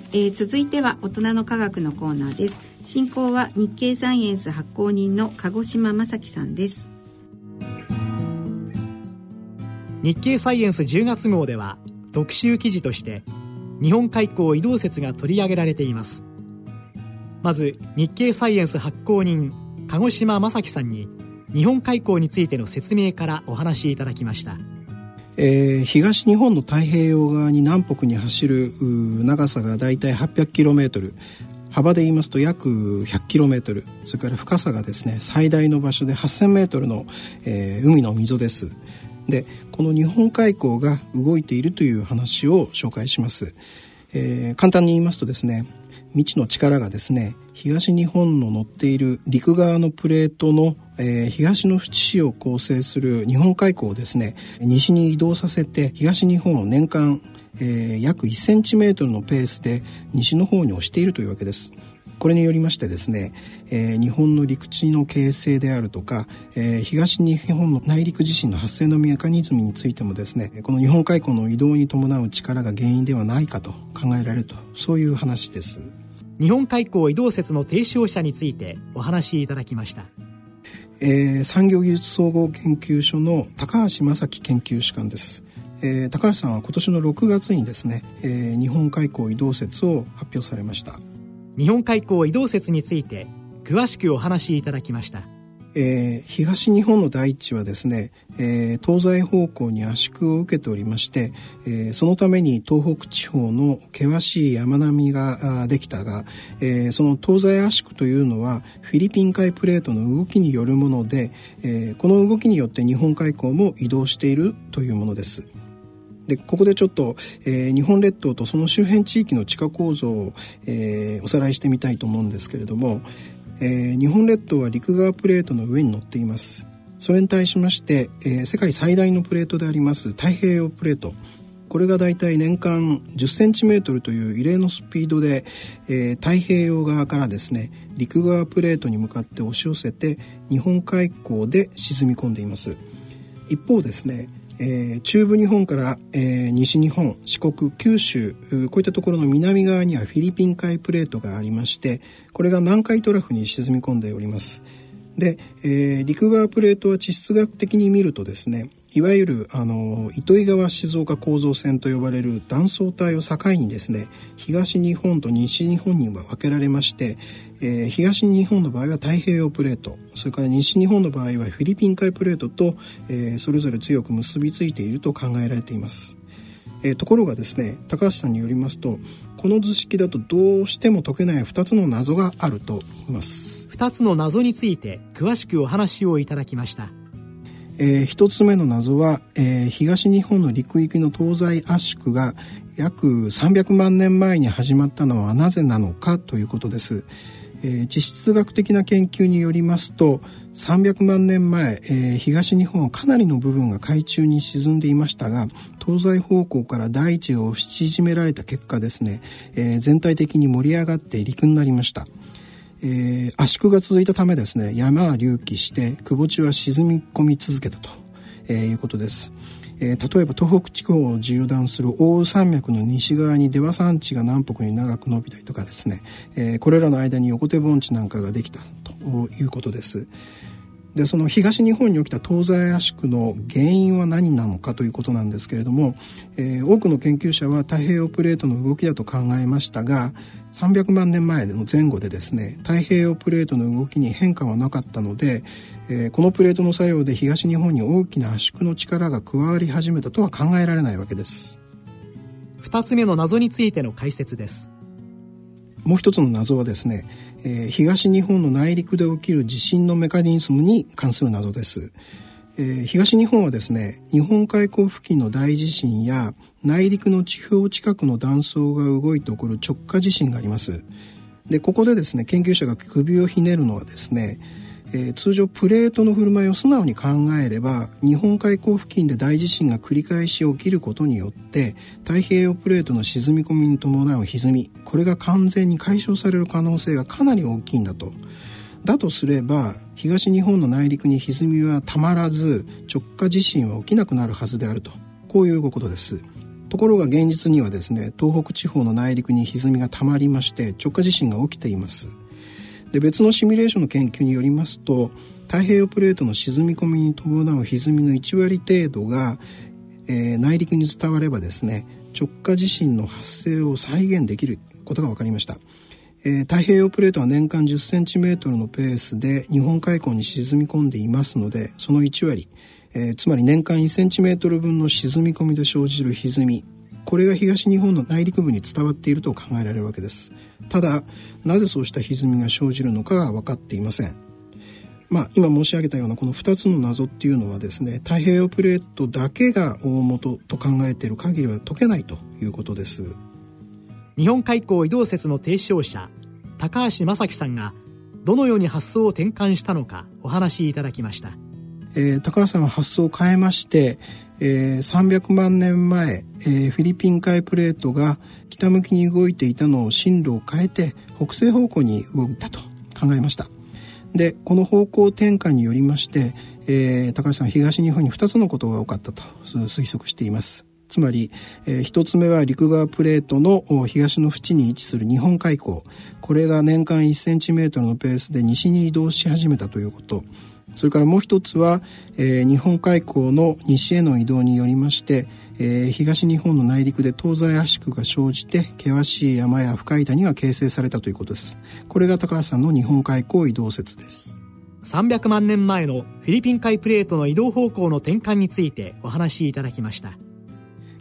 、えー、続いては大人の科学のコーナーです。進行は日経サイエンス発行人の鹿児島正樹さんです。日経サイエンス10月号では特集記事として日本海溝移動説が取り上げられています。まず日経サイエンス発行人鹿児島正樹さんに日本海溝についての説明からお話しいただきました。えー、東日本の太平洋側に南北に走る長さがだいたい 800km 幅で言いますと約 100km それから深さがですね最大の場所で 8000m の、えー、海の溝です。でこの日本海溝が動いているという話を紹介します、えー、簡単に言いますとですね未知の力がですね東日本の乗っている陸側のプレートの、えー、東の縁市を構成する日本海溝をですね西に移動させて東日本を年間、えー、約1センチメートルのペースで西の方に押しているというわけです。これによりましてですね、えー、日本の陸地の形成であるとか、えー、東日本の内陸地震の発生のメカニズムについてもですねこの日本海溝の移動に伴う力が原因ではないかと考えられるとそういう話です。日本海溝移動説の提唱者についてお話しいただきました。えー、産業技術総合研究所の高橋正樹研究主幹です。えー、高橋さんは今年の6月にですね、えー、日本海溝移動説を発表されました。日本海溝移動説について詳しくお話しいただきました。えー、東日本の大地はですね、えー、東西方向に圧縮を受けておりまして、えー、そのために東北地方の険しい山並みができたが、えー、その東西圧縮というのはフィリピン海プレートの動きによるもので、えー、この動きによって日本海溝も移動しているというものです。でここでちょっと、えー、日本列島とその周辺地域の地下構造を、えー、おさらいしてみたいと思うんですけれども、えー、日本列島は陸側プレートの上に乗っています。それに対しまして、えー、世界最大のプレートであります太平洋プレート。これがだいたい年間10センチメートルという異例のスピードで、えー、太平洋側からですね陸側プレートに向かって押し寄せて日本海溝で沈み込んでいます。一方ですねえー、中部日本から、えー、西日本四国九州こういったところの南側にはフィリピン海プレートがありましてこれが南海トラフに沈み込んでおります。で、えー、陸側プレートは地質学的に見るとですねいわゆるあの糸魚川静岡構造線と呼ばれる断層帯を境にですね東日本と西日本には分けられまして、えー、東日本の場合は太平洋プレートそれから西日本の場合はフィリピン海プレートと、えー、それぞれ強く結びついていると考えられています。えー、ところがですね高橋さんによりますとこの図式だとどうしても解けない2つの謎があると言います2つの謎について詳しくお話をいただきましたえー、一つ目の謎は、えー、東日本の陸域の東西圧縮が約300万年前に始まったのはなぜなのかということです。えー、地質学的な研究によりますと300万年前、えー、東日本はかなりの部分が海中に沈んでいましたが東西方向から大地を縮められた結果ですね、えー、全体的に盛り上がって陸になりました。えー、圧縮が続いたためですね山は隆起して窪地は沈み込み続けたと、えー、いうことです。えー、例えば東北地方を縦断する奥羽山脈の西側に出羽山地が南北に長く伸びたりとかですね、えー、これらの間に横手盆地なんかができたということです。でその東日本に起きた東西圧縮の原因は何なのかということなんですけれども、えー、多くの研究者は太平洋プレートの動きだと考えましたが300万年前の前後でですね太平洋プレートの動きに変化はなかったので、えー、このプレートの作用で東日本に大きな圧縮の力が加わり始めたとは考えられないわけです。2つ目の謎についての解説です。もう一つの謎はですねえー、東日本の内陸で起きる地震のメカニズムに関する謎です。えー、東日本はですね日本海溝付近の大地震や内陸の地表近くの断層が動いて起こる直下地震がありますでここでですね研究者が首をひねるのはですねえー、通常プレートの振る舞いを素直に考えれば日本海溝付近で大地震が繰り返し起きることによって太平洋プレートの沈み込みに伴う歪みこれが完全に解消される可能性がかなり大きいんだと。だとすれば東日本の内陸に歪みはたまらず直下地震は起きなくなるはずであるとこういうことです。ところが現実にはですね東北地方の内陸に歪みがたまりまして直下地震が起きていますで別のシミュレーションの研究によりますと太平洋プレートの沈み込みに伴う歪みの1割程度が、えー、内陸に伝わればですね直下地震の発生を再現できることが分かりました、えー、太平洋プレートは年間10センチメートルのペースで日本海溝に沈み込んでいますのでその1割、えー、つまり年間1センチメートル分の沈み込みで生じる歪みこれが東日本の内陸部に伝わっていると考えられるわけです。ただなぜそうした歪みが生じるのかが分かっていません。まあ、今申し上げたようなこの2つの謎っていうのはですね太平洋プレートだけが大元と考えている限りは解けないということです。日本海溝移動説の提唱者高橋正樹さんがどのように発想を転換したのかお話しいただきました、えー、高橋さんは発想を変えまして、えー、300万年前、えー、フィリピン海プレートが北向きに動いていたのを進路を変えて北西方向に動いたと考えました。でこの方向転換によりまして、えー、高橋さん東日本に2つのことが多かったと推測しています。つまり、えー、1つ目は陸側プレートの東の縁に位置する日本海溝。これが年間1センチメートルのペースで西に移動し始めたということ。それからもう一つは、えー、日本海溝の西への移動によりまして、えー、東日本の内陸で東西圧縮が生じて険しい山や深い谷が形成されたということです。これが高橋さんの日本海溝移動説です。300万年前のフィリピン海プレートの移動方向の転換についてお話しいただきました、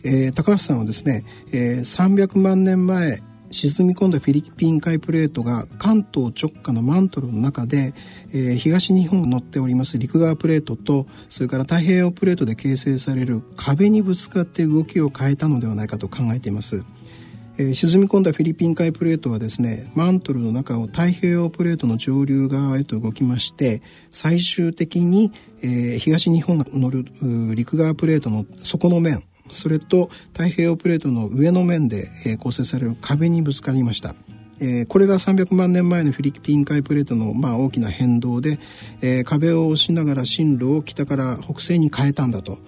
えー、高橋さんはですね、えー、300万年前沈み込んだフィリピン海プレートが関東直下のマントルの中で、えー、東日本が乗っております陸側プレートとそれから太平洋プレートで形成される壁にぶつかって動きを変えたのではないかと考えています。えー、沈み込んだフィリピン海プレートはですねマントルの中を太平洋プレートの上流側へと動きまして最終的に、えー、東日本が乗る陸側プレートの底の面それと太平洋プレートの上の面で、え構成される壁にぶつかりました。え、これが300万年前のフィリピン海プレートの、ま、大きな変動で、え、壁を押しながら進路を北から北西に変えたんだと、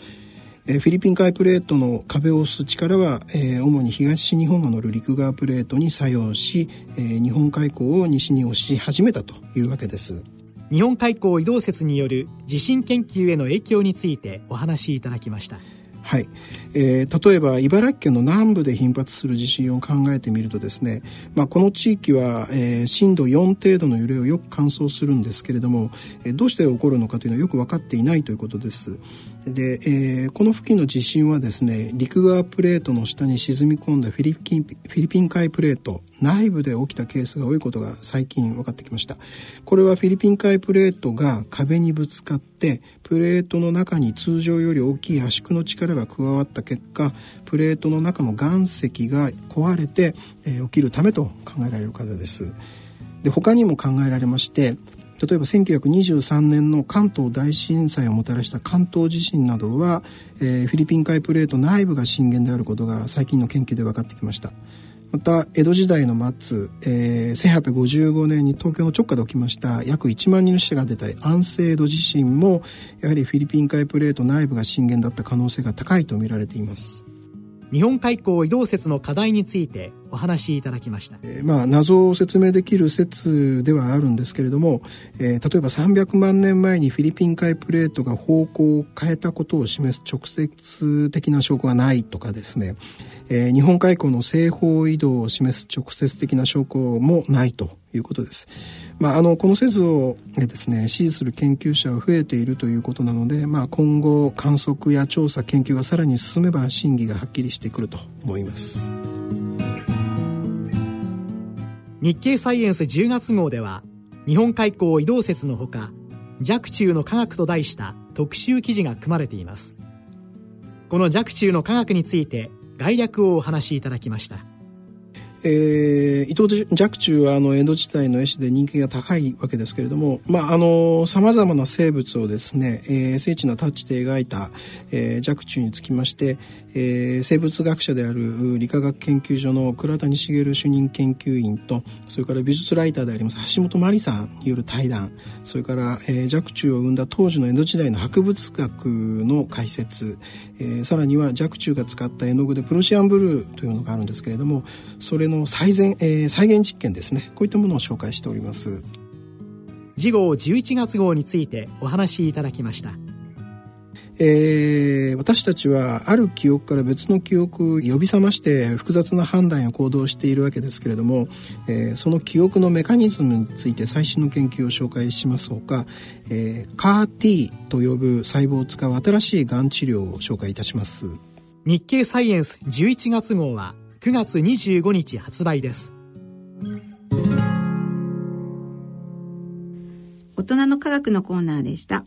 え、フィリピン海プレートの壁を押す力は、え主に東日本が乗る陸側プレートに作用し、え日本海溝を西に押し始めたというわけです。日本海溝移動説による地震研究への影響についてお話しいただきました。はい、えー、例えば茨城県の南部で頻発する地震を考えてみるとですね、まあ、この地域は、えー、震度4程度の揺れをよく観測するんですけれども、えー、どうして起こるのかというのはよく分かっていないということです。で、えー、この付近の地震はですね陸側プレートの下に沈み込んだフィリピンフィリピン海プレート内部で起きたケースが多いことが最近分かってきました。これはフィリピン海プレートが壁にぶつかってプレートの中に通常より大きい圧縮の力が加わった結果プレートの中の岩石が壊れて、えー、起きるためと考えられる方です。で他にも考えられまして例えば1923年の関東大震災をもたらした関東地震などは、えー、フィリピン海プレート内部が震源であることが最近の研究で分かってきました。また江戸時代の末、えー、1855年に東京の直下で起きました約1万人の死者が出た安政江戸地震もやはりフィリピン海プレート内部が震源だった可能性が高いと見られています。日本海溝移動説の課題についてお話しいただきました、えー、まあ、謎を説明できる説ではあるんですけれども、えー、例えば300万年前にフィリピン海プレートが方向を変えたことを示す直接的な証拠がないとかですね、えー、日本海溝の西方移動を示す直接的な証拠もないと。いうことです。まあ、あのこの説をですね支持する研究者は増えているということなので、まあ、今後観測や調査研究がさらに進めば真偽がはっきりしてくると思います。日経サイエンス10月号では日本海溝移動説のほか若冲の科学と題した特集記事が組まれています。この若冲の科学について概略をお話しいただきました。えー、伊藤若冲はあの江戸時代の絵師で人気が高いわけですけれどもさ、まあ、あの様々な生物をですね、えー、精緻なタッチで描いた、えー、若冲につきまして、えー、生物学者である理化学研究所の倉谷茂主任研究員とそれから美術ライターであります橋本真理さんによる対談それから、えー、若冲を生んだ当時の江戸時代の博物学の解説、えー、さらには若冲が使った絵の具でプロシアンブルーというのがあるんですけれどもそれの再現,、えー、再現実験ですね。こういったものを紹介しております。次号11月号についてお話しいただきました。えー、私たちはある記憶から別の記憶を呼び覚まして複雑な判断や行動をしているわけですけれども、えー、その記憶のメカニズムについて最新の研究を紹介しますほか、えー、CAR-T と呼ぶ細胞を使う新しいがん治療を紹介いたします。日経サイエンス11月号は9月25日発売です。大人の科学のコーナーでした。